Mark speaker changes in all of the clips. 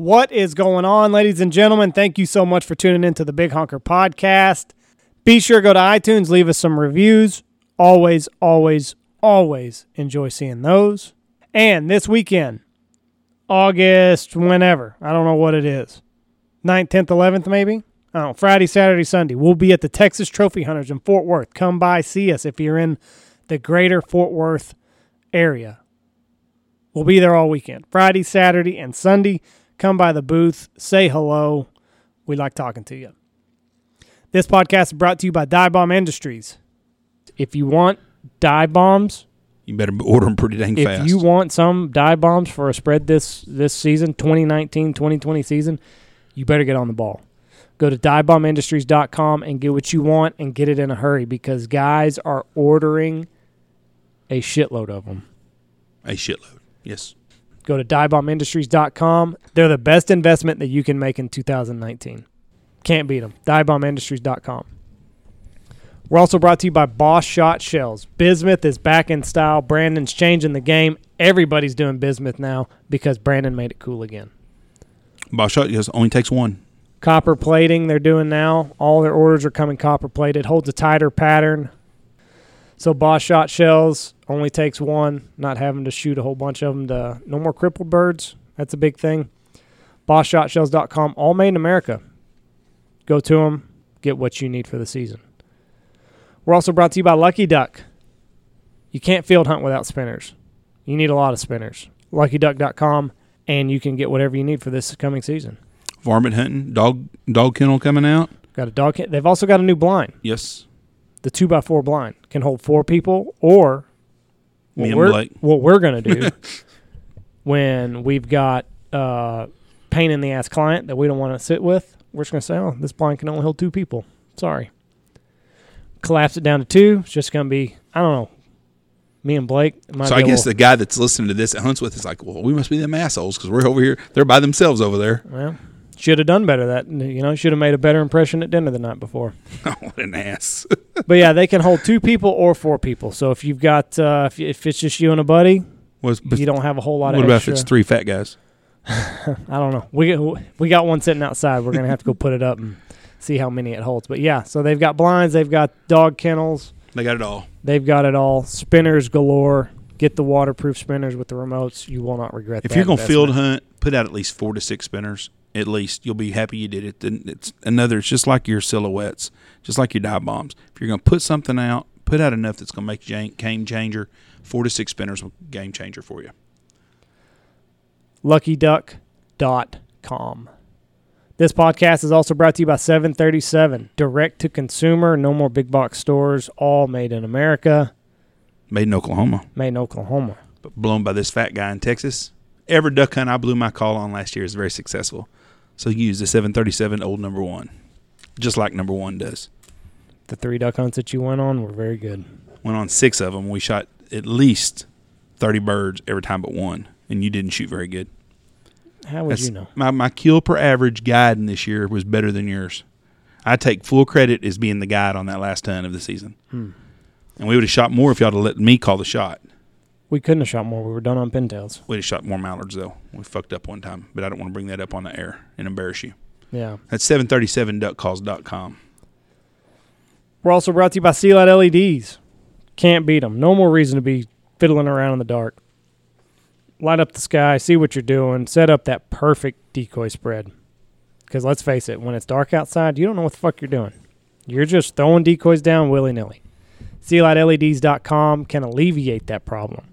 Speaker 1: What is going on, ladies and gentlemen? Thank you so much for tuning into the Big Honker Podcast. Be sure to go to iTunes, leave us some reviews. Always, always, always enjoy seeing those. And this weekend, August, whenever, I don't know what it is, 9th, 10th, 11th, maybe? I don't Friday, Saturday, Sunday. We'll be at the Texas Trophy Hunters in Fort Worth. Come by, see us if you're in the greater Fort Worth area. We'll be there all weekend Friday, Saturday, and Sunday. Come by the booth, say hello. We like talking to you. This podcast is brought to you by Dye Bomb Industries. If you want dye bombs,
Speaker 2: You better order them pretty dang
Speaker 1: if
Speaker 2: fast.
Speaker 1: If you want some dye bombs for a spread this this season, 2019-2020 season, you better get on the ball. Go to dyebombindustries.com and get what you want and get it in a hurry because guys are ordering a shitload of them.
Speaker 2: a shitload. Yes.
Speaker 1: Go to dyebombindustries.com. They're the best investment that you can make in 2019. Can't beat them. Dyebombindustries.com. We're also brought to you by Boss Shot Shells. Bismuth is back in style. Brandon's changing the game. Everybody's doing bismuth now because Brandon made it cool again.
Speaker 2: Boss shot yes, only takes one.
Speaker 1: Copper plating they're doing now. All their orders are coming copper plated. Holds a tighter pattern. So Boss Shot Shells only takes one. Not having to shoot a whole bunch of them. To, no more crippled birds. That's a big thing. BossShotShells.com. All made in America. Go to them. Get what you need for the season. We're also brought to you by Lucky Duck. You can't field hunt without spinners. You need a lot of spinners. LuckyDuck.com, and you can get whatever you need for this coming season.
Speaker 2: Varmint hunting, dog dog kennel coming out.
Speaker 1: Got a dog. They've also got a new blind.
Speaker 2: Yes.
Speaker 1: The two by four blind can hold four people, or what
Speaker 2: Me and
Speaker 1: we're,
Speaker 2: Blake.
Speaker 1: what we're gonna do when we've got uh, pain in the ass client that we don't want to sit with. We're just gonna say, oh, this blind can only hold two people. Sorry. Collapse it down to two. It's just gonna be, I don't know. Me and Blake.
Speaker 2: So I guess
Speaker 1: little-
Speaker 2: the guy that's listening to this at hunts with is like, well, we must be them assholes because we're over here. They're by themselves over there.
Speaker 1: well, should have done better. That you know, should have made a better impression at dinner the night before.
Speaker 2: oh, what an ass.
Speaker 1: But yeah, they can hold two people or four people. So if you've got, uh, if, if it's just you and a buddy,
Speaker 2: Was
Speaker 1: you don't have a whole lot
Speaker 2: what
Speaker 1: of
Speaker 2: about
Speaker 1: extra.
Speaker 2: if it's three fat guys?
Speaker 1: I don't know. We we got one sitting outside. We're gonna have to go put it up and see how many it holds. But yeah, so they've got blinds, they've got dog kennels,
Speaker 2: They got it all.
Speaker 1: they've got it all. Spinners galore. Get the waterproof spinners with the remotes. You will not regret.
Speaker 2: If you're gonna
Speaker 1: investment.
Speaker 2: field hunt, put out at least four to six spinners. At least you'll be happy you did it. Then it's another. It's just like your silhouettes, just like your dye bombs. If you're gonna put something out, put out enough that's gonna make game changer. Four to six spinners will game changer for you.
Speaker 1: LuckyDuck.com. This podcast is also brought to you by 737 Direct to Consumer. No more big box stores. All made in America.
Speaker 2: Made in Oklahoma.
Speaker 1: Made in Oklahoma.
Speaker 2: but blown by this fat guy in Texas. Every duck hunt I blew my call on last year is very successful. So you use the 737 old number one, just like number one does.
Speaker 1: The three duck hunts that you went on were very good.
Speaker 2: Went on six of them. We shot at least 30 birds every time but one, and you didn't shoot very good.
Speaker 1: How would
Speaker 2: That's-
Speaker 1: you know?
Speaker 2: My, my kill per average guide in this year was better than yours. I take full credit as being the guide on that last ton of the season.
Speaker 1: Hmm.
Speaker 2: And we would have shot more if y'all had let me call the shot.
Speaker 1: We couldn't have shot more. We were done on pintails.
Speaker 2: We'd have shot more mallards, though. We fucked up one time, but I don't want to bring that up on the air and embarrass you.
Speaker 1: Yeah.
Speaker 2: That's 737duckcalls.com.
Speaker 1: We're also brought to you by Sea Light LEDs. Can't beat them. No more reason to be fiddling around in the dark. Light up the sky, see what you're doing, set up that perfect decoy spread. Because let's face it, when it's dark outside, you don't know what the fuck you're doing. You're just throwing decoys down willy nilly. SeaLightLEDs.com can alleviate that problem.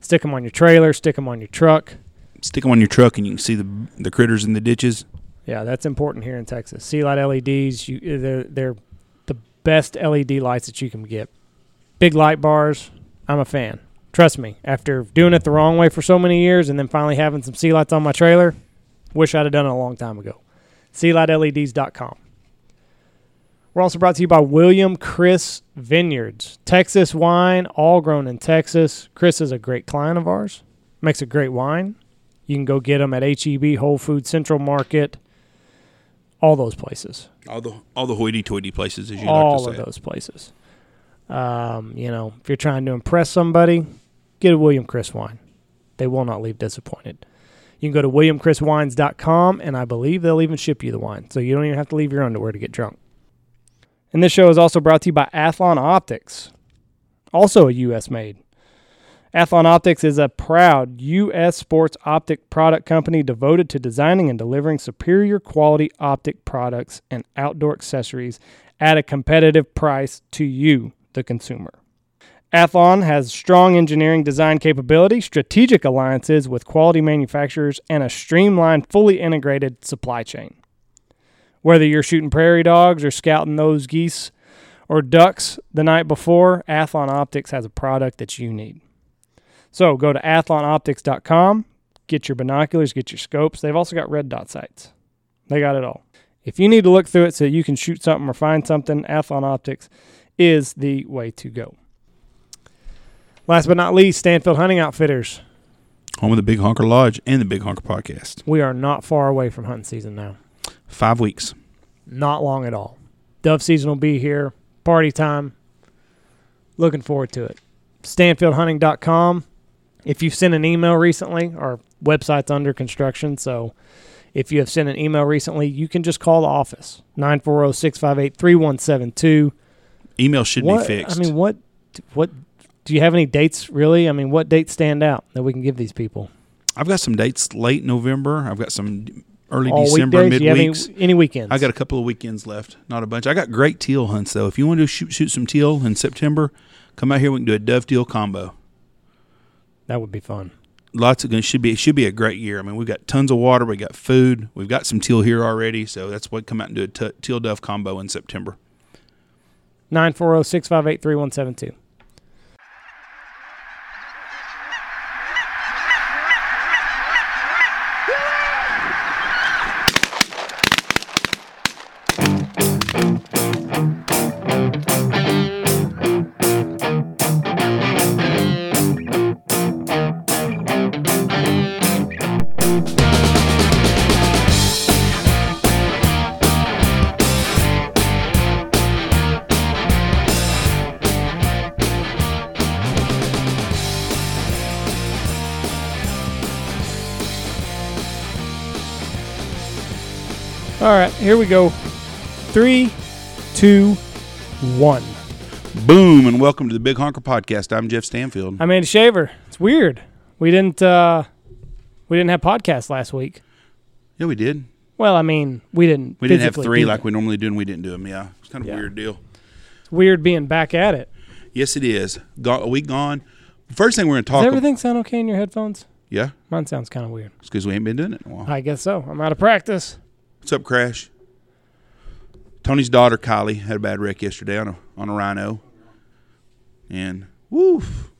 Speaker 1: Stick them on your trailer, stick them on your truck.
Speaker 2: Stick them on your truck and you can see the the critters in the ditches.
Speaker 1: Yeah, that's important here in Texas. Sea light LEDs, you uh, they're they're the best LED lights that you can get. Big light bars, I'm a fan. Trust me, after doing it the wrong way for so many years and then finally having some sea lights on my trailer, wish I'd have done it a long time ago. SeaLightLEDs.com. We're also brought to you by William Chris Vineyards. Texas wine, all grown in Texas. Chris is a great client of ours. Makes a great wine. You can go get them at HEB, Whole Food, Central Market, all those places.
Speaker 2: All the all the hoity-toity places, as you
Speaker 1: all
Speaker 2: like to say.
Speaker 1: All of those places. Um, you know, if you're trying to impress somebody, get a William Chris wine. They will not leave disappointed. You can go to williamchriswines.com, and I believe they'll even ship you the wine, so you don't even have to leave your underwear to get drunk. And this show is also brought to you by Athlon Optics, also a U.S. made. Athlon Optics is a proud U.S. sports optic product company devoted to designing and delivering superior quality optic products and outdoor accessories at a competitive price to you, the consumer. Athlon has strong engineering design capability, strategic alliances with quality manufacturers, and a streamlined, fully integrated supply chain. Whether you're shooting prairie dogs or scouting those geese or ducks the night before, Athlon Optics has a product that you need. So go to athlonoptics.com, get your binoculars, get your scopes. They've also got red dot sights. They got it all. If you need to look through it so you can shoot something or find something, Athlon Optics is the way to go. Last but not least, Stanfield Hunting Outfitters.
Speaker 2: Home of the Big Honker Lodge and the Big Honker Podcast.
Speaker 1: We are not far away from hunting season now.
Speaker 2: Five weeks.
Speaker 1: Not long at all. Dove season will be here. Party time. Looking forward to it. StanfieldHunting.com. If you've sent an email recently, our website's under construction. So if you have sent an email recently, you can just call the office 940 658 3172.
Speaker 2: Email should
Speaker 1: What-
Speaker 2: be fixed.
Speaker 1: I mean, what, what, do you have any dates really? I mean, what dates stand out that we can give these people?
Speaker 2: I've got some dates late November. I've got some early
Speaker 1: All
Speaker 2: December, mid
Speaker 1: have any,
Speaker 2: weeks.
Speaker 1: any weekends?
Speaker 2: I got a couple of weekends left, not a bunch. I got great teal hunts though. If you want to shoot shoot some teal in September, come out here. We can do a dove teal combo.
Speaker 1: that would be fun.
Speaker 2: Lots of it should be it should be a great year. I mean, we've got tons of water. We got food. We've got some teal here already, so that's what come out and do a t- teal dove combo in September.
Speaker 1: 940 658 3172. All we go. Three, two, one.
Speaker 2: Boom and welcome to the Big Honker Podcast. I'm Jeff Stanfield.
Speaker 1: I made a shaver. It's weird. We didn't uh we didn't have podcasts last week.
Speaker 2: Yeah, we did.
Speaker 1: Well, I mean, we didn't.
Speaker 2: We didn't have three like we normally do, and we didn't do them. Yeah, it's kind of a weird deal.
Speaker 1: It's weird being back at it.
Speaker 2: Yes, it is. Go- a week gone. First thing we're going to talk.
Speaker 1: Does everything sound okay in your headphones?
Speaker 2: yeah,
Speaker 1: Mine sounds kind of weird.
Speaker 2: it's because we ain't been doing it in a while.
Speaker 1: I guess so. I'm out of practice.
Speaker 2: What's up, Crash? Tony's daughter Kylie had a bad wreck yesterday on a on a rhino, and woof.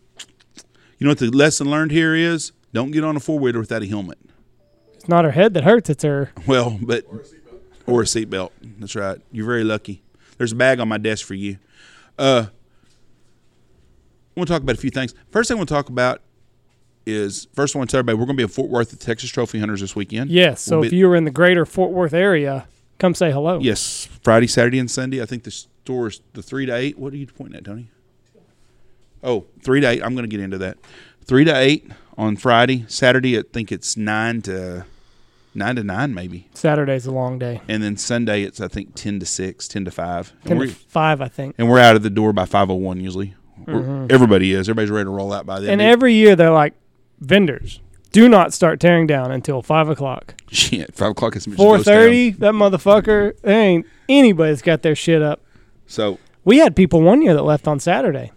Speaker 2: You know what the lesson learned here is? Don't get on a four wheeler without a helmet.
Speaker 1: It's not her head that hurts. It's her.
Speaker 2: Well, but or a seatbelt. That's right. You're very lucky. There's a bag on my desk for you. Uh, I want to talk about a few things. First thing I want to talk about is first I want to tell everybody we're going to be in Fort Worth at Texas Trophy Hunters this weekend.
Speaker 1: Yes. So
Speaker 2: We'll
Speaker 1: if
Speaker 2: be-
Speaker 1: you were in the greater Fort Worth area, come say hello.
Speaker 2: Yes, Friday, Saturday, and Sunday. I think the store is the three to eight. What are you pointing at, Tony? Oh, three to eight. I'm going to get into that. Three to eight on Friday. Saturday, I think it's nine to nine to nine, maybe.
Speaker 1: Saturday's a long day.
Speaker 2: And then Sunday, it's I think ten to six, 10 to five. And
Speaker 1: 10
Speaker 2: we're,
Speaker 1: to 5, I think.
Speaker 2: and we're out of the door by five oh one usually. We're- Everybody is. Everybody's ready to roll out by then.
Speaker 1: Mm-hmm. And every year they're like, vendors, do not start tearing down until 5 o'clock.
Speaker 2: shit, five o'clock is
Speaker 1: Four thirty, that motherfucker. There ain't anybody's got their shit up.
Speaker 2: So
Speaker 1: We had people one year that left on Saturday.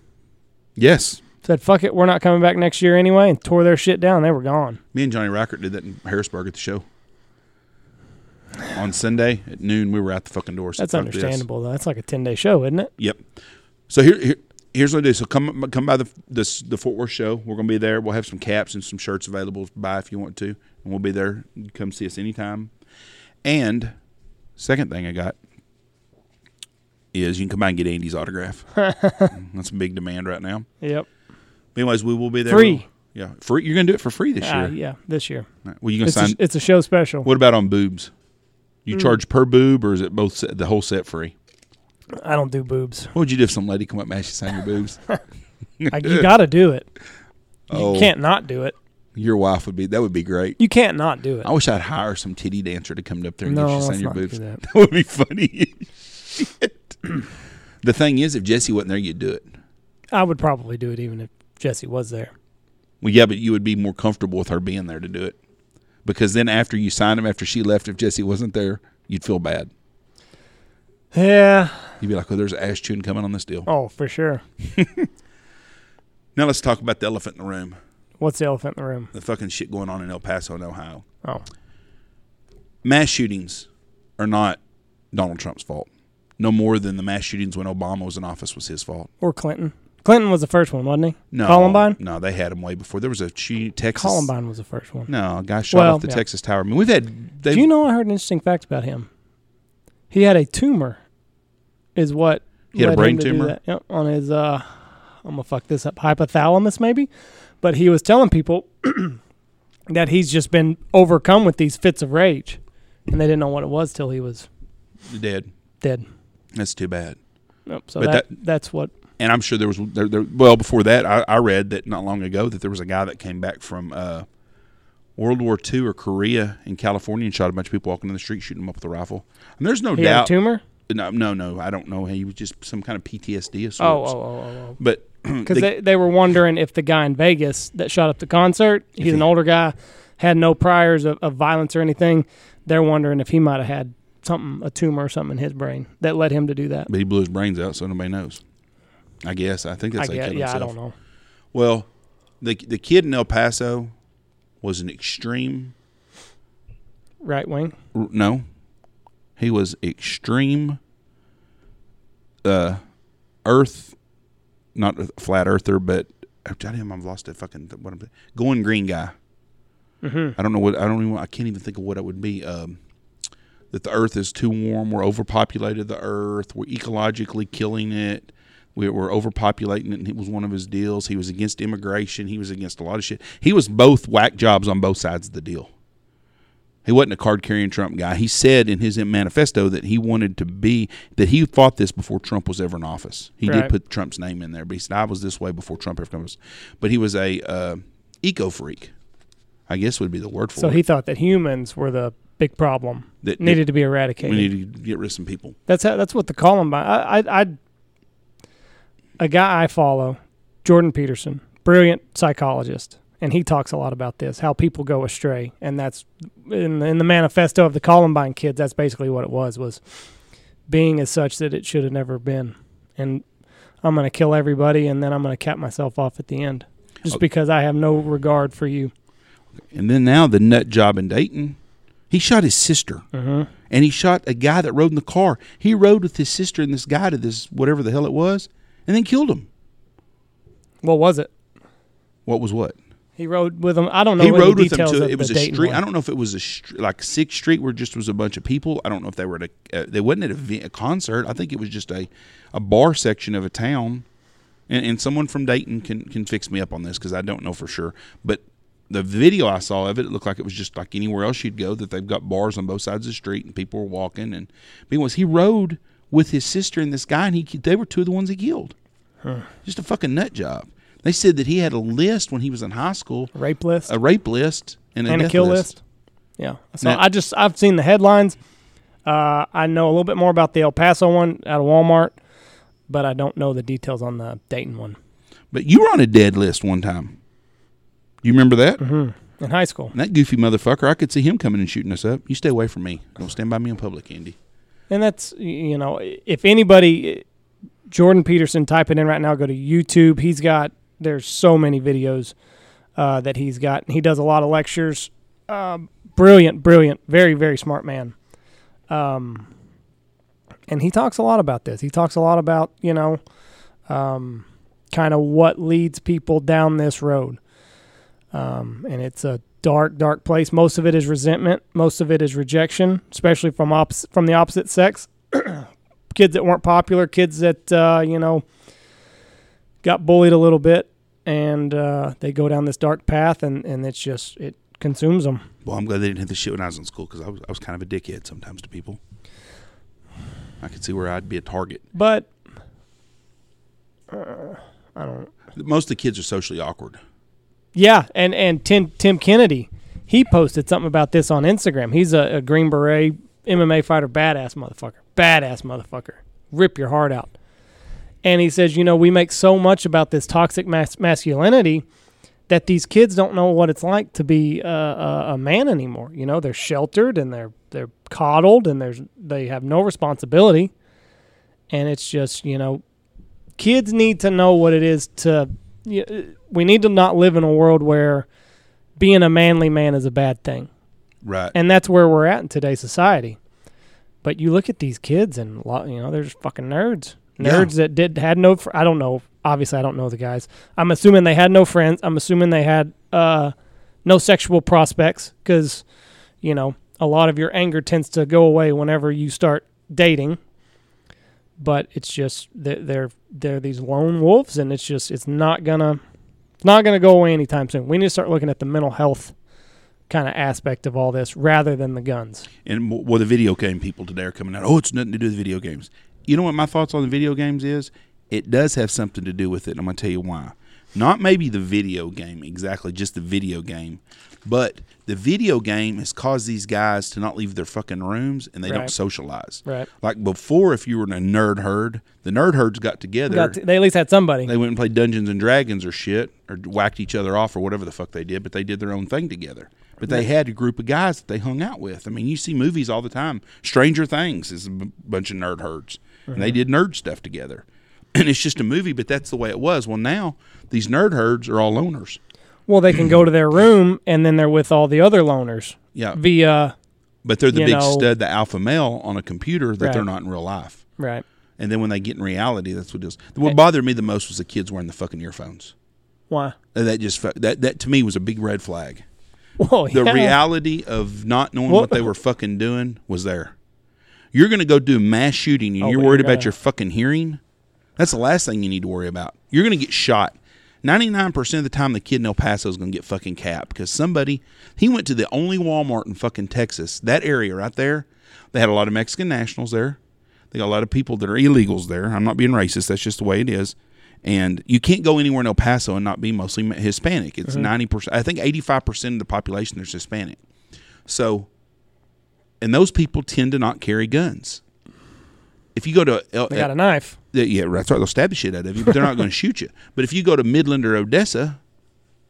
Speaker 2: yes,
Speaker 1: Said fuck it, we're not coming back next year anyway, and tore their shit down. They were gone.
Speaker 2: me and Johnny Rackert did that in Harrisburg at the show. On Sunday at noon, we were at the fucking door. so
Speaker 1: That's understandable though. That's like a ten day show, isn't it?
Speaker 2: Yep. So here, here here's what I do. So come come by the this the Fort Worth show. We're gonna be there. We'll have some caps and some shirts available to buy if you want to, and we'll be there. Come see us anytime. And second thing I got is you can come by and get Andy's autograph. That's a big demand right now.
Speaker 1: Yep.
Speaker 2: Anyways, we will be there.
Speaker 1: Free.
Speaker 2: Yeah, free. You're gonna do it for free this
Speaker 1: Ah,
Speaker 2: year.
Speaker 1: yeah, this year.
Speaker 2: Right. Well, you gonna
Speaker 1: It's a,
Speaker 2: sign?
Speaker 1: it's a show special.
Speaker 2: what about on boobs? You
Speaker 1: Mm.
Speaker 2: charge per boob, or is it both set, the whole set free?
Speaker 1: I don't do boobs.
Speaker 2: What would you do if some lady come up and ask you to sign your boobs?
Speaker 1: Like, you got to do it. You
Speaker 2: Oh.
Speaker 1: can't not do it.
Speaker 2: Your wife would be that would be great.
Speaker 1: You can't not do it.
Speaker 2: I wish I'd hire some titty dancer to come up there and
Speaker 1: No,
Speaker 2: get you sign your boobs.
Speaker 1: that.
Speaker 2: That would be funny. The thing is, if Jesse wasn't there, you'd do it.
Speaker 1: I would probably do it even if Jesse was there.
Speaker 2: Well, yeah, but you would be more comfortable with her being there to do it, because then after you signed him, after she left, if Jesse wasn't there, you'd feel bad.
Speaker 1: Yeah.
Speaker 2: You'd be like, "Oh, there's ass chewing coming on this deal."
Speaker 1: Oh, for sure.
Speaker 2: Now let's talk about the elephant in the room.
Speaker 1: What's the elephant in the room?
Speaker 2: The fucking shit going on in El Paso and Ohio.
Speaker 1: Oh,
Speaker 2: Mass shootings are not Donald Trump's fault. No more than the mass shootings when Obama was in office was his fault.
Speaker 1: or Clinton. Clinton was the first one, wasn't he?
Speaker 2: No,
Speaker 1: Columbine.
Speaker 2: No, they had him way before. There was a shooting Texas.
Speaker 1: Columbine was the first one.
Speaker 2: No, a guy shot
Speaker 1: Well,
Speaker 2: off the
Speaker 1: yeah.
Speaker 2: Texas Tower. I mean, we've had.
Speaker 1: Do you know? I heard an interesting fact about him. He had a tumor. Is what
Speaker 2: He had a brain tumor?
Speaker 1: that. Yep, on his. uh I'm gonna fuck this up. Hypothalamus, maybe. But he was telling people that he's just been overcome with these fits of rage, and they didn't know what it was till he was
Speaker 2: dead.
Speaker 1: dead.
Speaker 2: That's too bad.
Speaker 1: Yep, so
Speaker 2: But
Speaker 1: that, that's what.
Speaker 2: And I'm sure there was there, there well before that. I, I read that not long ago that there was a guy that came back from uh, World War II or Korea in California and shot a bunch of people walking in the street, shooting them up with a rifle. And there's no
Speaker 1: He
Speaker 2: doubt.
Speaker 1: tumor.
Speaker 2: No, no, no. I don't know. He was just some kind of PTSD of
Speaker 1: Oh,
Speaker 2: sorts.
Speaker 1: oh, oh, oh, oh.
Speaker 2: But
Speaker 1: Because
Speaker 2: the-
Speaker 1: they, they were wondering if the guy in Vegas that shot up the concert, he's
Speaker 2: he-
Speaker 1: an older guy, had no priors of, of violence or anything. They're wondering if he might have had something, a tumor or something in his brain that led him to do that.
Speaker 2: but he blew his brains out, so nobody knows. I guess. I think that's
Speaker 1: I
Speaker 2: how
Speaker 1: guess, yeah, I don't know.
Speaker 2: Well, the the kid in El Paso was an extreme.
Speaker 1: Right wing.
Speaker 2: r- No, he was extreme. Uh, Earth, not a flat earther, but oh, damn, I've lost it. Fucking what I'm going green guy.
Speaker 1: Mm-hmm.
Speaker 2: I don't know what I don't even I can't even think of what it would be. Um, that the Earth is too warm. We're overpopulated the Earth. We're ecologically killing it. We we're overpopulating it. And it was one of his deals. He was against immigration. He was against a lot of shit. He was both whack jobs on both sides of the deal. He wasn't a card carrying Trump guy. He said in his manifesto that he wanted to be that he fought this before Trump was ever in office. He did put Trump's name in there, but he said I was this way before Trump ever comes. But he was a uh, eco freak. I guess would be the word for
Speaker 1: So
Speaker 2: it.
Speaker 1: So he thought that humans were the big problem,
Speaker 2: that
Speaker 1: needed to be eradicated.
Speaker 2: we
Speaker 1: eradicated.
Speaker 2: need to get rid of some people.
Speaker 1: That's how, that's what the Columbine. I, I, I, a guy I follow, Jordan Peterson, brilliant psychologist, and he talks a lot about this, how people go astray, and that's in the, in the manifesto of the Columbine kids. That's basically what it was was being as such that it should have never been, and I'm gonna kill everybody, and then I'm gonna cap myself off at the end, just
Speaker 2: Okay.
Speaker 1: because I have no regard for you.
Speaker 2: And then now the nut job in Dayton, he shot his sister,
Speaker 1: Mm-hmm.
Speaker 2: and he shot a guy that rode in the car. He rode with his sister and this guy to this whatever the hell it was, and then killed him.
Speaker 1: What was it?
Speaker 2: What was what?
Speaker 1: He rode with him. I don't know.
Speaker 2: he rode with them to it was a
Speaker 1: Dayton
Speaker 2: street.
Speaker 1: one.
Speaker 2: I don't know if it was a str- like Sixth Street where just was a bunch of people. I don't know if they were at a uh, they wasn't at a, a concert. I think it was just a a bar section of a town. And, and someone from Dayton can can fix me up on this because I don't know for sure. But the video I saw of it, it looked like it was just like anywhere else you'd go that they've got bars on both sides of the street and people were walking. And but was he rode with his sister and this guy, and he they were two of the ones he killed. Just a fucking nut job. They said that he had a list when he was in high school, a
Speaker 1: rape list.
Speaker 2: a rape list and a,
Speaker 1: and a kill
Speaker 2: list.
Speaker 1: list. Yeah. So
Speaker 2: Now-
Speaker 1: I just I've seen the headlines. Uh, I know a little bit more about the El Paso one out of Walmart, but I don't know the details on the Dayton one
Speaker 2: But you were on a dead list one time. You remember that? Mm-hmm.
Speaker 1: in high school.
Speaker 2: And that goofy motherfucker, I could see him coming and shooting us up. You stay away from me. Don't stand by me in public, Andy.
Speaker 1: And that's you know if anybody, Jordan Peterson, type it in right now. Go to YouTube. He's got there's so many videos uh, that he's got. He does a lot of lectures. Um, brilliant, brilliant, very very smart man. Um, and he talks a lot about this. He talks a lot about you know, um, kind of what leads people down this road. Um, and it's a dark, dark place. Most of it is resentment. Most of it is rejection, especially from opposite from the opposite sex. kids that weren't popular, kids that uh, you know got bullied a little bit, and uh, they go down this dark path, and and it's just it consumes them.
Speaker 2: Well, I'm glad they didn't hit the shit when I was in school because I was, I was kind of a dickhead sometimes to people. I could see where I'd be a target.
Speaker 1: But uh, I don't.
Speaker 2: Most of the kids are socially awkward.
Speaker 1: Yeah, and and Tim Tim Kennedy, he posted something about this on Instagram. He's a, a Green Beret MMA fighter, badass motherfucker, badass motherfucker, rip your heart out. And he says, you know, we make so much about this toxic mas- masculinity that these kids don't know what it's like to be a, a, a man anymore. You know, they're sheltered and they're they're coddled and there's they have no responsibility. And it's just you know, kids need to know what it is to. You, uh, we need to not live in a world where being a manly man is a bad thing,
Speaker 2: Right.
Speaker 1: and that's where we're at in today's society. But you look at these kids, and a lot- you know, they're just fucking nerds.
Speaker 2: Yeah.
Speaker 1: Nerds that did had no. Fr- I don't know. Obviously, I don't know the guys. I'm assuming they had no friends. I'm assuming they had uh, no sexual prospects because, you know, a lot of your anger tends to go away whenever you start dating. But it's just they're they're, they're these lone wolves, and it's just it's not gonna it's not gonna go away anytime soon. We need to start looking at the mental health kind of aspect of all this rather than the guns.
Speaker 2: And well, the video game people today are coming out. Oh, it's nothing to do with video games. You know what my thoughts on the video games is? It does have something to do with it. And I'm going to tell you why. Not maybe the video game exactly, just the video game, but the video game has caused these guys to not leave their fucking rooms and they don't socialize.
Speaker 1: Right.
Speaker 2: Like before, if you were in a nerd herd, the nerd herds got together.
Speaker 1: Got to- they at least had somebody.
Speaker 2: they went and played Dungeons and Dragons or shit, or whacked each other off or whatever the fuck they did, but they did their own thing together. But they had a group of guys that they hung out with. I mean, you see movies all the time. Stranger Things is a b- bunch of nerd herds, and they did nerd stuff together. And it's just a movie, but that's the way it was. Well, now these nerd herds are all loners.
Speaker 1: Well, they can go to their room and then they're with all the other loners
Speaker 2: Yeah,
Speaker 1: via
Speaker 2: but they're the big
Speaker 1: know-
Speaker 2: stud, the alpha male on a computer that they're not in real life.
Speaker 1: right.
Speaker 2: And then when they get in reality, that's what it is. What bothered me the most was the kids wearing the fucking earphones.
Speaker 1: Why?
Speaker 2: Uh, that just that that to me was a big red flag.
Speaker 1: Well,
Speaker 2: the
Speaker 1: yeah.
Speaker 2: reality of not knowing what they were fucking doing was there. You're going to go do mass shooting and
Speaker 1: Oh,
Speaker 2: you're worried
Speaker 1: you're
Speaker 2: about your fucking hearing. That's the last thing you need to worry about. You're going to get shot. 99% of the time, the kid in El Paso is going to get fucking capped because somebody, he went to the only Walmart in fucking Texas, that area right there. They had a lot of Mexican nationals there. They got a lot of people that are illegals there. I'm not being racist. That's just the way it is. And you can't go anywhere in El Paso and not be mostly Hispanic. It's mm-hmm. 90%. I think 85% of the population there's Hispanic. So, and those people tend to not carry guns. If you go to El,
Speaker 1: They got a knife.
Speaker 2: yeah, yeah, that's right. They'll stab the shit out of you, but they're not going to shoot you. But if you go to Midland or Odessa,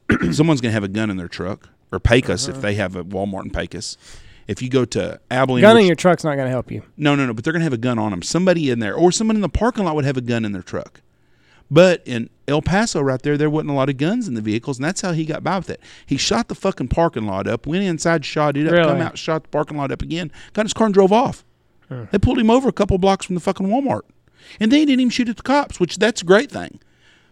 Speaker 2: someone's going to have a gun in their truck, or Pecos
Speaker 1: Uh-huh.
Speaker 2: if they have a Walmart in Pecos. If you go to Abilene,
Speaker 1: Gun
Speaker 2: which-
Speaker 1: in your truck's not going to help you.
Speaker 2: no, no, no, but they're going to have a gun on them. Somebody in there, or someone in the parking lot would have a gun in their truck. But in El Paso, right there, there wasn't a lot of guns in the vehicles, and that's how he got by with it. He shot the fucking parking lot up, went inside, shot it up, come out, shot the parking lot up again, got his car and drove off. They pulled him over a couple blocks from the fucking Walmart, and they didn't even shoot at the cops, which that's a great thing.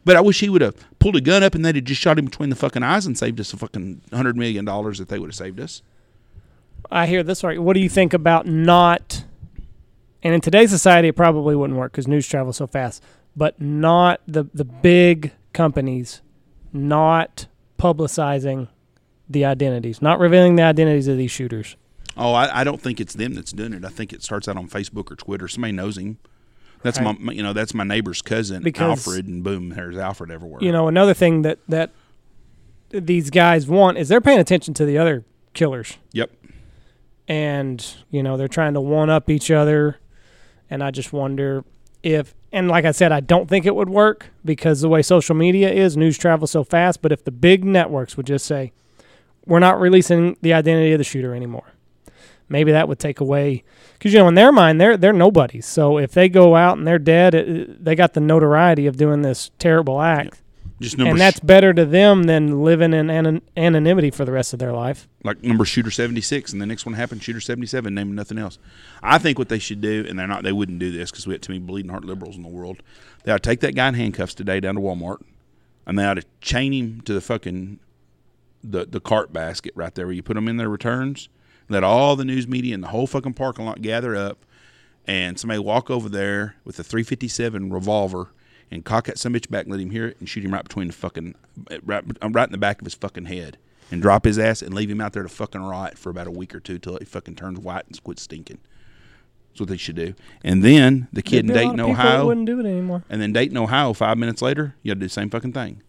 Speaker 2: But I wish he would have pulled a gun up and they'd have just shot him between the fucking eyes and saved us a fucking hundred million dollars that they would have saved us.
Speaker 1: I hear this. Right. What do you think about not? And in today's society, it probably wouldn't work because news travels so fast. But not the the big companies, not publicizing the identities, not revealing the identities of these shooters.
Speaker 2: Oh, I, I don't think it's them that's doing it. I think it starts out on Facebook or Twitter. Somebody knows him. That's
Speaker 1: Right.
Speaker 2: my, you know, that's my neighbor's cousin,
Speaker 1: Because-
Speaker 2: Alfred, and boom, there's Alfred everywhere.
Speaker 1: You know, another thing that that these guys want is they're paying attention to the other killers.
Speaker 2: Yep.
Speaker 1: and you know they're trying to one up each other and i just wonder if and like i said i don't think it would work because the way social media is news travels so fast. But if the big networks would just say we're not releasing the identity of the shooter anymore maybe that would take away because you know in their mind they're they're nobodies. So if they go out and they're dead it, they got the notoriety of doing this terrible act
Speaker 2: Just number
Speaker 1: and
Speaker 2: sh-
Speaker 1: that's better to them than living in anon- anonymity for the rest of their life.
Speaker 2: Like number shooter 76 and the next one happened shooter 77 naming nothing else. I think what they should do and they're not they wouldn't do this because we have too many bleeding heart liberals in the world. They ought to take that guy in handcuffs today down to walmart and they ought to chain him to the fucking the the cart basket right there where you put them in their returns let all the news media and the whole fucking parking lot gather up and somebody walk over there with a 357 revolver and cock that some bitch back and let him hear it and shoot him right between the fucking right, um, right in the back of his fucking head and drop his ass and leave him out there to fucking rot for about a week or two till he fucking turns white and quits stinking. That's what they should do. And then the kid in
Speaker 1: There'd
Speaker 2: Dayton,
Speaker 1: of people that
Speaker 2: Ohio,
Speaker 1: wouldn't do it anymore
Speaker 2: and then Dayton, Ohio, five minutes later, you got to do the same fucking thing.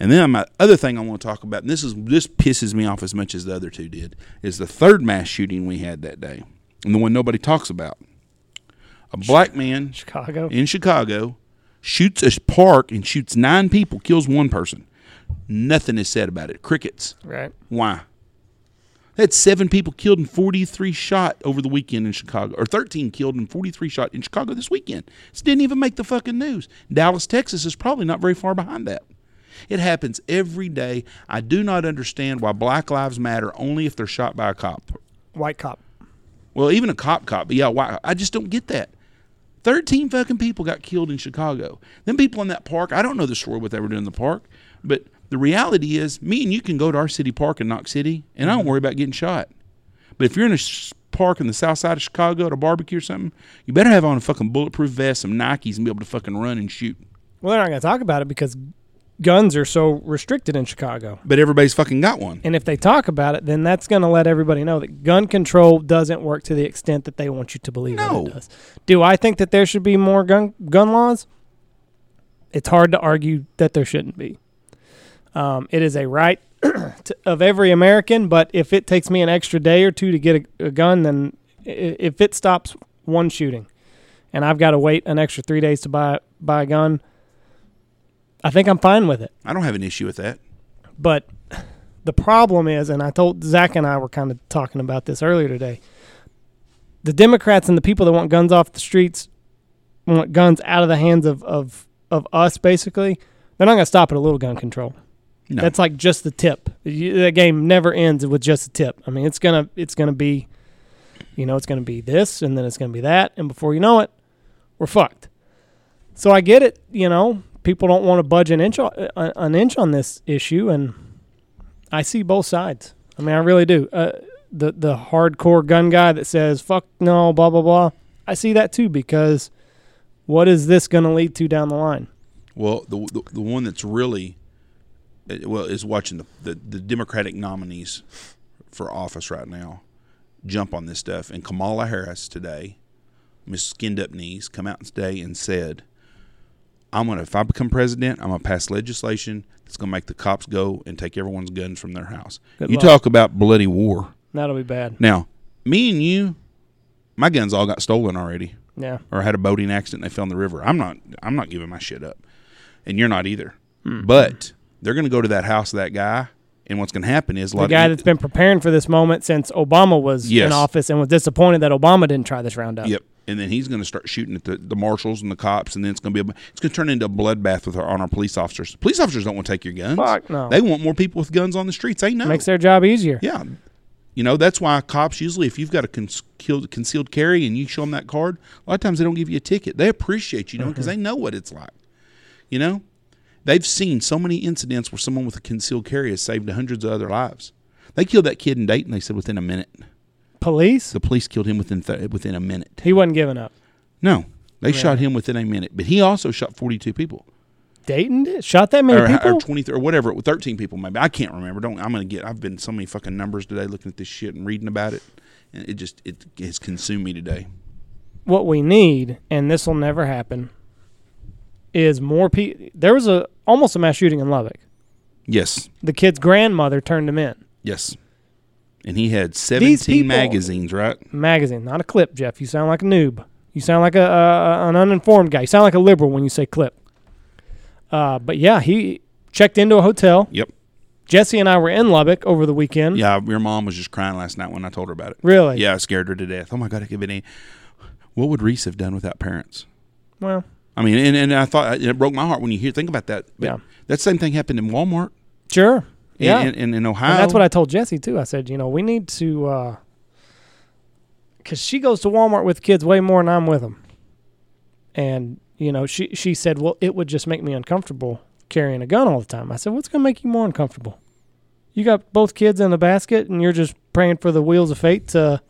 Speaker 2: And then my other thing I want to talk about, and this is this pisses me off as much as the other two did, is the third mass shooting we had that day, and the one nobody talks about. A black man
Speaker 1: Chicago.
Speaker 2: in Chicago shoots a park and shoots nine people, kills one person. Nothing is said about it. Crickets.
Speaker 1: Right.
Speaker 2: Why? They had seven people killed and 43 shot over the weekend in Chicago, or 13 killed and 43 shot in Chicago this weekend. This didn't even make the fucking news. Dallas, Texas is probably not very far behind that. It happens every day. I do not understand why Black Lives Matter only if they're shot by a cop.
Speaker 1: White cop.
Speaker 2: Well, even a cop cop, but yeah, why? I just don't get that. 13 fucking people got killed in Chicago. Them people in that park, I don't know the story what they were doing in the park, but the reality is, me and you can go to our city park in Knox City, and I don't mm-hmm. worry about getting shot. But if you're in a park in the south side of Chicago at a barbecue or something, you better have on a fucking bulletproof vest, some Nikes, and be able to fucking run and shoot.
Speaker 1: Well, they're not going to talk about it because guns are so restricted in Chicago.
Speaker 2: But everybody's fucking got one.
Speaker 1: And if they talk about it, then that's going to let everybody know that gun control doesn't work to the extent that they want you to believe that
Speaker 2: No.
Speaker 1: it does. Do I think that there should be more gun gun laws? It's hard to argue that there shouldn't be. Um, it is a right to, of every American, but if it takes me an extra day or two to get a, a gun, then i- if it stops one shooting, and I've got to wait an extra three days to buy buy a gun, I think I'm fine with it.
Speaker 2: I don't have an issue with that.
Speaker 1: But the problem is, and I told Zach and I were kind of talking about this earlier today. The Democrats and the people that want guns off the streets, want guns out of the hands of of, of us, basically. They're not going to stop at a little gun control.
Speaker 2: No.
Speaker 1: That's like just the tip. You- The game never ends with just a tip. I mean, it's gonna it's gonna be, you know, it's gonna be this, and then it's gonna be that, and before you know it, we're fucked. So I get it. You know, people don't want to budge an inch uh, an inch on this issue, and I see both sides. I mean, I really do. Uh, the the hardcore gun guy that says "fuck no," blah blah blah. I see that too because what is this going to lead to down the line?
Speaker 2: Well, the, the the one that's really uh, well is watching the, the the Democratic nominees for office right now jump on this stuff. And Kamala Harris today, Miss Skinned Up Knees, come out today and said, "I'm gonna if I become president, I'm gonna pass legislation that's gonna make the cops go and take everyone's guns from their house."
Speaker 1: Good
Speaker 2: you
Speaker 1: luck.
Speaker 2: talk about bloody war.
Speaker 1: That'll be bad.
Speaker 2: Now, me and you, my guns all got stolen already
Speaker 1: Yeah.
Speaker 2: or I had a boating accident and they fell in the river. I'm not I'm not giving my shit up. And you're not either.
Speaker 1: Hmm.
Speaker 2: But they're going to go to that house of that guy and what's going to happen is a lot
Speaker 1: The guy
Speaker 2: of
Speaker 1: that's been preparing for this moment since Obama was
Speaker 2: Yes.
Speaker 1: in office and was disappointed that Obama didn't try this roundup.
Speaker 2: Yep. And then he's going to start shooting at the, the marshals and the cops, and then it's going to be a, it's going to turn into a bloodbath with our, on our police officers. Police officers don't want to take your guns.
Speaker 1: Fuck no.
Speaker 2: They want more people with guns on the streets. They know.
Speaker 1: Makes their job easier.
Speaker 2: Yeah. You know, that's why cops usually, if you've got a concealed, concealed carry and you show them that card, a lot of times they don't give you a ticket. They appreciate you, know, because they mm-hmm. know what it's like. You know, they've seen so many incidents where someone with a concealed carry has saved hundreds of other lives. They killed that kid in Dayton, they said, within a minute.
Speaker 1: Police?
Speaker 2: The police killed him within th- within a minute.
Speaker 1: He wasn't giving up.
Speaker 2: No, they shot him within a minute, but he also shot 42 people.
Speaker 1: Dayton did? Shot that many
Speaker 2: or,
Speaker 1: people?
Speaker 2: or 20 or whatever, 13 people maybe. I can't remember. Don't I'm to get I've been so many fucking numbers today looking at this shit and reading about it. And it just it has consumed me today.
Speaker 1: what we need, and this will never happen, is more people. There was a almost a mass shooting in Lubbock.
Speaker 2: Yes.
Speaker 1: The kid's grandmother turned him in.
Speaker 2: Yes. And he had 17
Speaker 1: people-
Speaker 2: magazines, right?
Speaker 1: Magazine, not a clip, Jeff. You sound like a noob. You sound like a, a an uninformed guy. You sound like a liberal when you say clip. Uh, but yeah, he checked into a hotel.
Speaker 2: Yep.
Speaker 1: Jesse and I were in Lubbock over the weekend.
Speaker 2: Yeah, your mom was just crying last night when I told her about it.
Speaker 1: Really?
Speaker 2: Yeah, I scared her to death. Oh my god, it could any What would Reese have done without parents?
Speaker 1: Well,
Speaker 2: I mean, and, and I thought it broke my heart when you hear think about that. But
Speaker 1: Yeah.
Speaker 2: that same thing happened in Walmart.
Speaker 1: sure.
Speaker 2: In-
Speaker 1: Yeah.
Speaker 2: in, in, in Ohio.
Speaker 1: And that's what I told Jesse too. I said, you know, we need to, uh, because she goes to Walmart with kids way more than I'm with them. And you know, she she said, well, it would just make me uncomfortable carrying a gun all the time. I said, what's gonna make you more uncomfortable? You got both kids in a basket, and you're just praying for the wheels of fate to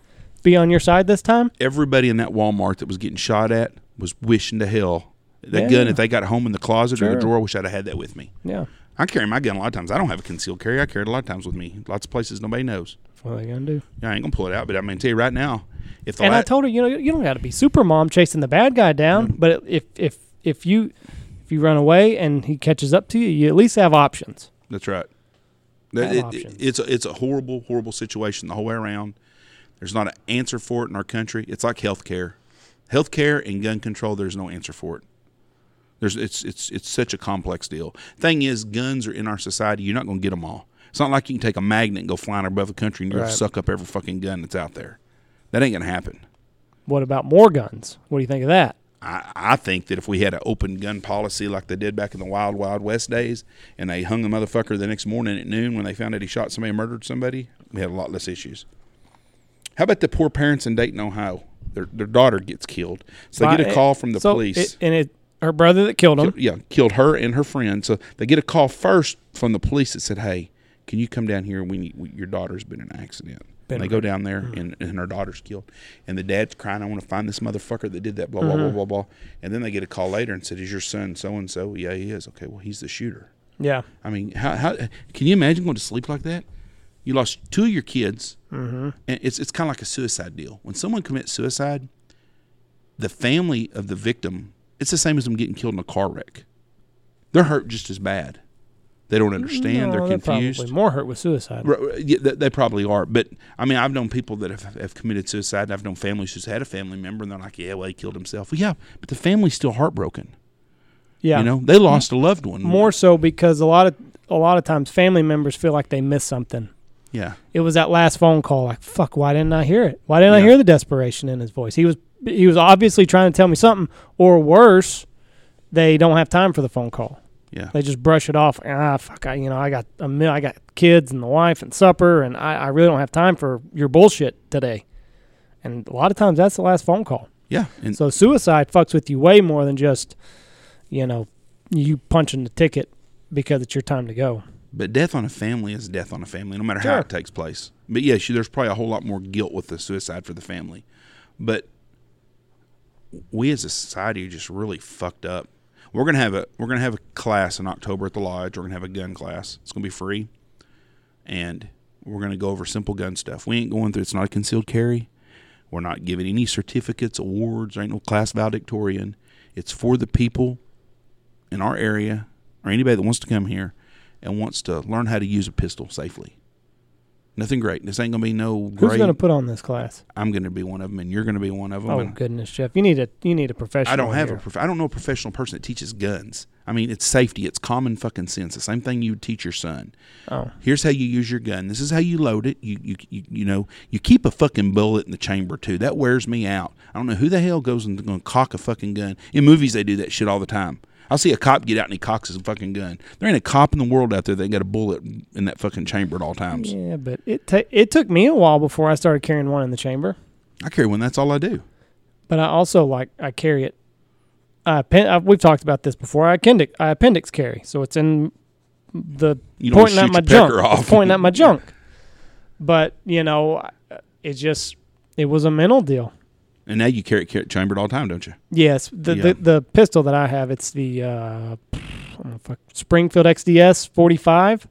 Speaker 1: be on your side this time.
Speaker 2: everybody in that Walmart that was getting shot at was wishing to hell that
Speaker 1: Yeah.
Speaker 2: gun if they got home in the closet or the drawer. Wish I'd have had that with me.
Speaker 1: Yeah.
Speaker 2: I carry my gun a lot of times. I don't have a concealed carry. I carry it a lot of times with me. Lots of places nobody knows.
Speaker 1: What are they gonna do?
Speaker 2: Yeah, I ain't gonna pull it out, but I'm gonna tell you right now, if the
Speaker 1: And
Speaker 2: la-
Speaker 1: I told her, you know, you don't got to be super mom chasing the bad guy down, mm-hmm. but if if if you If you run away and he catches up to you, you at least have options.
Speaker 2: That's right.
Speaker 1: Have
Speaker 2: It- it-
Speaker 1: options.
Speaker 2: it's a, it's a horrible, horrible situation the whole way around. There's not an answer for it in our country. It's like health care, health care and gun control. There's no answer for it. There's it's it's it's such a complex deal. Thing is, guns are in our society. You're not going to get them all. It's not like you can take a magnet and go flying above the country and you're
Speaker 1: Right.
Speaker 2: gonna suck up every fucking gun that's out there. That ain't gonna happen.
Speaker 1: What about more guns? What do you think of that?
Speaker 2: I, I think that if we had an open gun policy like they did back in the wild, wild west days, and they hung the motherfucker the next morning at noon when they found out he shot somebody and murdered somebody, we had a lot less issues. How about the poor parents in Dayton, Ohio? Their their daughter gets killed, so they get a call from the
Speaker 1: so
Speaker 2: police.
Speaker 1: it- and it her brother that killed him.
Speaker 2: Kill- yeah, killed her and her friend. So they get a call first from the police that said, "Hey, can you come down here? We, need, we your daughter's been in an accident."
Speaker 1: Been
Speaker 2: and they go down there, and, and her daughter's killed. And the dad's crying, "I want to find this motherfucker that did that." Blah blah blah blah blah. And then they get a call later and said, "Is your son so and so?" Yeah, he is. Okay, well, he's the shooter.
Speaker 1: Yeah.
Speaker 2: I mean, how how can you imagine going to sleep like that? You lost two of your kids,
Speaker 1: Mm-hmm.
Speaker 2: and it's it's kind of like a suicide deal. When someone commits suicide, the family of the victim, it's the same as them getting killed in a car wreck. They're hurt just as bad. They don't understand.
Speaker 1: No,
Speaker 2: they're confused.
Speaker 1: probably more hurt with suicide.
Speaker 2: Yeah, they, probably are, but I mean, I've known people that have, have committed suicide. And I've known families who's had a family member, and they're like, "Yeah, well, he killed himself." Well, yeah, but the family's still heartbroken.
Speaker 1: Yeah.
Speaker 2: You know, they lost a loved one.
Speaker 1: More so because a lot of a lot of times family members feel like they missed something.
Speaker 2: Yeah,
Speaker 1: It was that last phone call. Like, fuck, why didn't I hear it? Why didn't I hear the desperation in his voice? He was he was obviously trying to tell me something, or worse, they don't have time for the phone call.
Speaker 2: yeah.
Speaker 1: They just brush it off. Ah, fuck, I you know I got a mil- I got kids and the wife and supper, and I, I really don't have time for your bullshit today. And a lot of times that's the last phone call.
Speaker 2: Yeah, and
Speaker 1: So suicide fucks with you way more than just, you know, you punching the ticket because it's your time to go.
Speaker 2: But death on a family is death on a family, no matter how it takes place. But yes, there's probably a whole lot more guilt with the suicide for the family. But we as a society are just really fucked up. We're gonna have a we're gonna have a class in October at the lodge. We're gonna have a gun class. It's gonna be free, and we're gonna go over simple gun stuff. We ain't going through. It's not a concealed carry. We're not giving any certificates, awards, or ain't no class valedictorian. It's for the people in our area or anybody that wants to come here and wants to learn how to use a pistol safely. Nothing great. This ain't gonna be no
Speaker 1: Who's
Speaker 2: great.
Speaker 1: going to put on this class?
Speaker 2: I'm gonna be one of them, and you're gonna be one of them.
Speaker 1: Oh goodness, Jeff, you need a you need a professional.
Speaker 2: I don't have
Speaker 1: here.
Speaker 2: a. Prof- I don't know a professional person that teaches guns. I mean, it's safety. It's common fucking sense. The same thing you would teach your son.
Speaker 1: Oh,
Speaker 2: Here's how you use your gun. This is how you load it. You you you, you know you keep a fucking bullet in the chamber too. That wears me out. I don't know who the hell goes and to cock a fucking gun. In movies, they do that shit all the time. I'll see a cop get out and he cocks his fucking gun. There ain't a cop in the world out there that got a bullet in that fucking chamber at all times.
Speaker 1: yeah, but it ta- it took me a while before I started carrying one in the chamber.
Speaker 2: I carry one. That's all I do.
Speaker 1: But I also like I carry it. I pen, I, we've talked about this before. I appendix I appendix carry, so it's in the
Speaker 2: You
Speaker 1: pointing at my junk.
Speaker 2: off.
Speaker 1: pointing at my junk. But you know, it just it was a mental deal.
Speaker 2: And now you carry it chambered all the time, don't you?
Speaker 1: Yes, the
Speaker 2: Yeah.
Speaker 1: the, the pistol that I have, it's the uh, I don't know, fuck, Springfield XDS 45.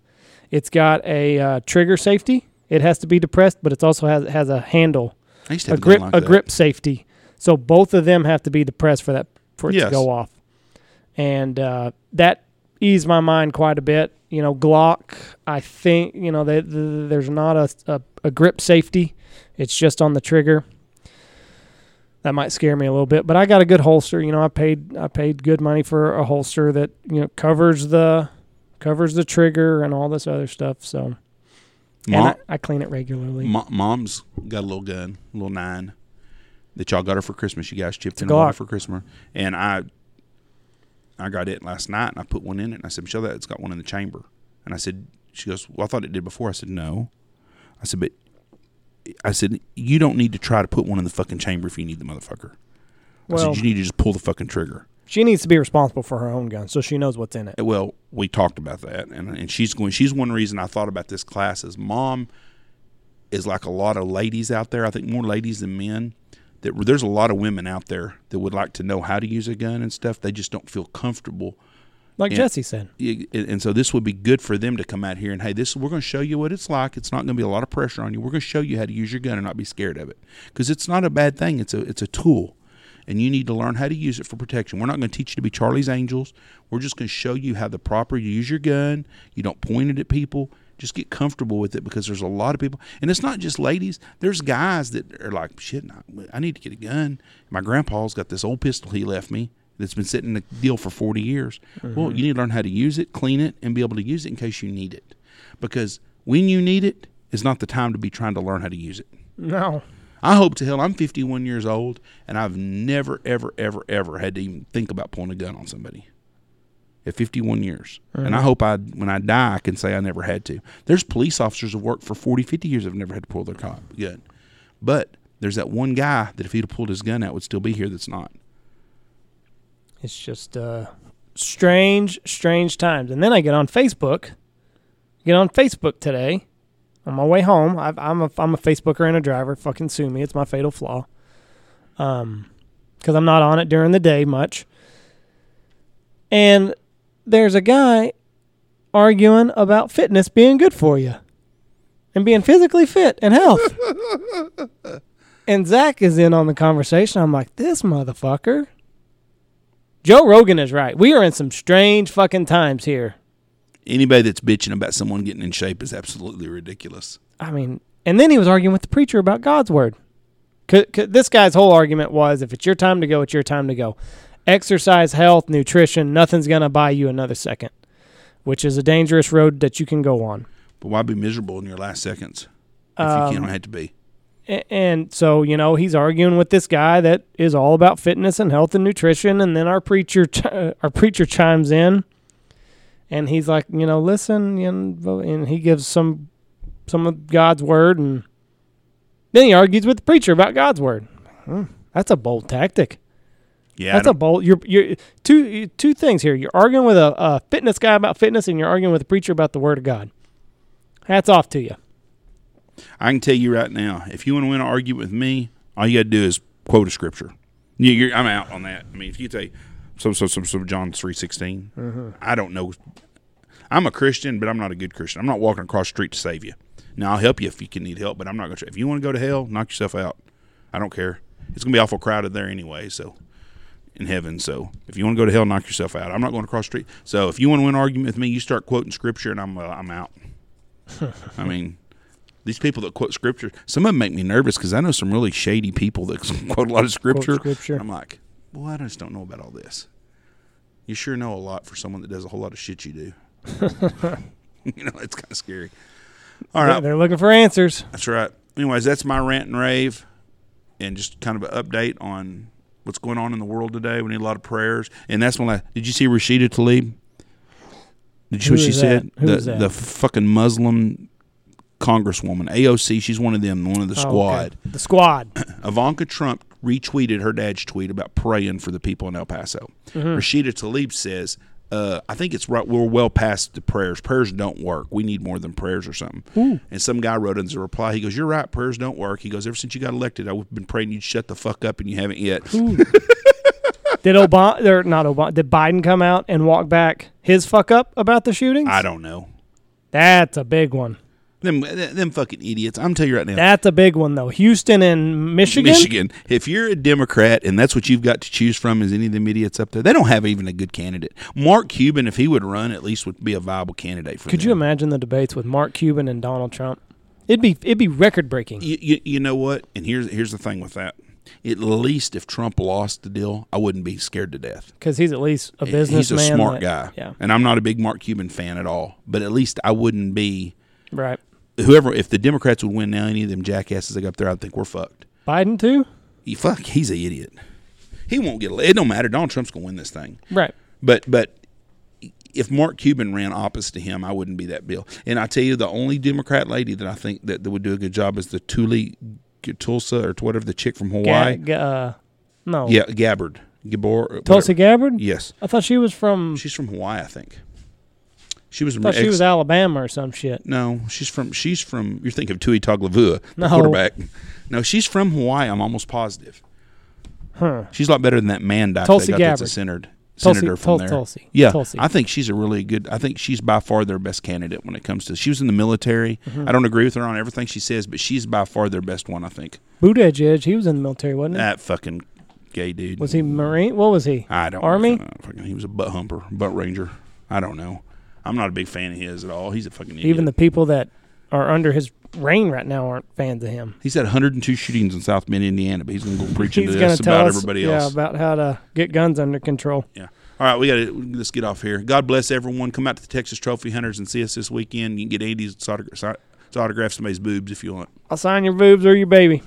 Speaker 1: It's got a uh, trigger safety. It has to be depressed, but it also has has a handle,
Speaker 2: I used to
Speaker 1: a grip,
Speaker 2: gun
Speaker 1: a
Speaker 2: that.
Speaker 1: grip safety. So both of them have to be depressed for that for it
Speaker 2: Yes.
Speaker 1: to go off, and uh, that eased my mind quite a bit. You know, Glock. I think you know they, the, there's not a, a a grip safety. It's just on the trigger. That might scare me a little bit, but I got a good holster. You know, I paid I paid good money for a holster that you know covers the covers the trigger and all this other stuff. So and I, I clean it regularly.
Speaker 2: Mo- mom's got a little gun, a little nine that y'all got her for Christmas. You guys chipped
Speaker 1: a
Speaker 2: in her
Speaker 1: Glock.
Speaker 2: for Christmas, and I, I got it last night, and I put one in it, and I said, "Michelle, that it's got one in the chamber." And I said, "She goes, well, I thought it did before." I said, "No." I said, "But," I said, "You don't need to try to put one in the fucking chamber if you need the motherfucker." I
Speaker 1: well,
Speaker 2: said, "You need to just pull the fucking trigger."
Speaker 1: she needs to be responsible for her own gun, so she knows what's in it.
Speaker 2: Well, we talked about that, and and she's going. She's one reason I thought about this class is mom is like a lot of ladies out there. I think more ladies than men. That there's a lot of women out there that would like to know how to use a gun and stuff. They just don't feel comfortable,
Speaker 1: Like
Speaker 2: Yeah.
Speaker 1: Jesse said.
Speaker 2: And and so this would be good for them to come out here and hey, this we're going to show you what it's like. It's not going to be a lot of pressure on you. We're going to show you how to use your gun and not be scared of it because it's not a bad thing. It's a it's a tool, and you need to learn how to use it for protection. We're not going to teach you to be Charlie's Angels. We're just going to show you how the proper you use your gun. You don't point it at people. Just get comfortable with it because there's a lot of people, and it's not just ladies. There's guys that are like, shit, I need to get a gun. My grandpa's got this old pistol he left me that's been sitting in the deal for 40 years. Mm-hmm. Well, you need to learn how to use it, clean it, and be able to use it in case you need it. Because when you need it is not the time to be trying to learn how to use it.
Speaker 1: No.
Speaker 2: I hope to hell I'm 51 years old and I've never, ever, ever, ever had to even think about pulling a gun on somebody. At 51 years. Mm-hmm. And I hope I, when I die, I can say I never had to. There's police officers who have worked for 40, 50 years that have never had to pull their cop gun. But there's that one guy that if he'd have pulled his gun out would still be here that's not.
Speaker 1: It's just uh, strange, strange times. And then I get on Facebook. Get on Facebook today on my way home. i am a I'm a Facebooker and a driver. Fucking sue me. It's my fatal flaw. Um, because I'm not on it during the day much. And there's a guy arguing about fitness being good for you and being physically fit and health. and Zach is in on the conversation. I'm like, this motherfucker. Joe Rogan is right. We are in some strange fucking times here
Speaker 2: anybody that's bitching about someone getting in shape is absolutely ridiculous.
Speaker 1: I mean, and then he was arguing with the preacher about God's word. Cause, cause this guy's whole argument was if it's your time to go, it's your time to go. Exercise, health, nutrition, nothing's going to buy you another second, which is a dangerous road that you can go on.
Speaker 2: But why be miserable in your last seconds if um, you can't have to be?
Speaker 1: And so, you know, he's arguing with this guy that is all about fitness and health and nutrition. And then our preacher, our preacher chimes in and he's like, you know, listen, and he gives some some of God's word, and then he argues with the preacher about God's word. Hmm, that's a bold tactic.
Speaker 2: Yeah,
Speaker 1: that's a bold. You're you're two two things here. You're arguing with a, a fitness guy about fitness, and you're arguing with a preacher about the word of God. Hats off to you.
Speaker 2: I can tell you right now, if you want to win an argument with me, all you got to do is quote a scripture. You, I'm out on that. I mean, if you say so, so, so, so John three sixteen. Mm-hmm. I don't know I'm a Christian, but I'm not a good Christian. I'm not walking across the street to save you. Now I'll help you if you can need help, but I'm not going to. If you want to go to hell, knock yourself out. I don't care. It's going to be awful crowded there anyway. So in heaven. So if you want to go to hell, knock yourself out. I'm not going across the street. So if you want to win an argument with me, you start quoting scripture, and I'm uh, I'm out. I mean, these people that quote scripture, some of them make me nervous because I know some really shady people that quote a lot of scripture.
Speaker 1: scripture.
Speaker 2: I'm like, well, I just don't know about all this. You sure know a lot for someone that does a whole lot of shit you do. you know, it's kind of scary.
Speaker 1: All right. They're looking for answers.
Speaker 2: That's right. Anyways, that's my rant and rave and just kind of an update on what's going on in the world today. We need a lot of prayers. And that's when I did you see Rashida Tlaib? Did you see what she said?
Speaker 1: the
Speaker 2: the fucking Muslim congresswoman, AOC, she's one of them, one of the squad.
Speaker 1: Oh, okay. The squad.
Speaker 2: Ivanka Trump retweeted her dad's tweet about praying for the people in El Paso. Mm-hmm. Rashida Tlaib says uh, I think it's right. We're well past the prayers. Prayers don't work. We need more than prayers or something. Ooh. And some guy wrote in a reply. He goes, "You're right. Prayers don't work." He goes, "Ever since you got elected, I've been praying you'd shut the fuck up, and you haven't yet."
Speaker 1: did Obama or not Obama? Did Biden come out and walk back his fuck up about the shootings?
Speaker 2: I don't know.
Speaker 1: That's a big one.
Speaker 2: Them, them fucking idiots. I'm telling you right now.
Speaker 1: That's a big one though. Houston and Michigan.
Speaker 2: Michigan. If you're a Democrat and that's what you've got to choose from is any of them idiots up there, they don't have even a good candidate. Mark Cuban, if he would run, at least would be a viable candidate for.
Speaker 1: Could
Speaker 2: them.
Speaker 1: you imagine the debates with Mark Cuban and Donald Trump? It'd be it'd be record breaking.
Speaker 2: You, you, you know what? And here's here's the thing with that. At least if Trump lost the deal, I wouldn't be scared to death.
Speaker 1: Because he's at least a businessman.
Speaker 2: He's a smart
Speaker 1: that,
Speaker 2: guy.
Speaker 1: Yeah.
Speaker 2: And I'm not a big Mark Cuban fan at all. But at least I wouldn't be.
Speaker 1: Right
Speaker 2: whoever, if the Democrats would win now, any of them jackasses that go up there, I think we're fucked.
Speaker 1: Biden too.
Speaker 2: He fuck, he's an idiot. He won't get. It don't matter. Donald Trump's gonna win this thing.
Speaker 1: Right.
Speaker 2: But but if Mark Cuban ran opposite to him, I wouldn't be that bill. And I tell you, the only Democrat lady that I think that, that would do a good job is the Tuli Tulsa or whatever the chick from Hawaii.
Speaker 1: Ga- uh, no.
Speaker 2: Yeah, Gabbard. Gabor.
Speaker 1: Tulsi Gabbard.
Speaker 2: Yes.
Speaker 1: I thought she was from.
Speaker 2: She's from Hawaii, I think. She was.
Speaker 1: I thought ex- she was Alabama or some shit.
Speaker 2: No, she's from. She's from. You're thinking of Tua Tagovailoa, no. quarterback. No, she's from Hawaii. I'm almost positive.
Speaker 1: Huh.
Speaker 2: She's a lot better than that man doc
Speaker 1: Tulsi
Speaker 2: they got
Speaker 1: Gabbard.
Speaker 2: that's a senator. Senator
Speaker 1: Tulsi,
Speaker 2: from there.
Speaker 1: Tulsi.
Speaker 2: Yeah,
Speaker 1: Tulsi.
Speaker 2: I think she's a really good. I think she's by far their best candidate when it comes to. She was in the military. Mm-hmm. I don't agree with her on everything she says, but she's by far their best one. I think.
Speaker 1: Buttigieg, he was in the military, wasn't he?
Speaker 2: That fucking gay dude.
Speaker 1: Was he Marine? What was he?
Speaker 2: I don't
Speaker 1: Army?
Speaker 2: fucking, he was a butt humper, butt ranger. I don't know. I'm not a big fan of his at all. He's a fucking idiot.
Speaker 1: Even the people that are under his reign right now aren't fans of him.
Speaker 2: he's had 102 shootings in South Bend, Indiana, but he's going to go preaching to us about
Speaker 1: us,
Speaker 2: everybody
Speaker 1: yeah,
Speaker 2: else.
Speaker 1: about how to get guns under control.
Speaker 2: Yeah. All right, we got to let's get off here. God bless everyone. Come out to the Texas Trophy Hunters and see us this weekend. You can get Andy's autograph, autograph somebody's boobs if you want.
Speaker 1: I'll sign your boobs or your baby.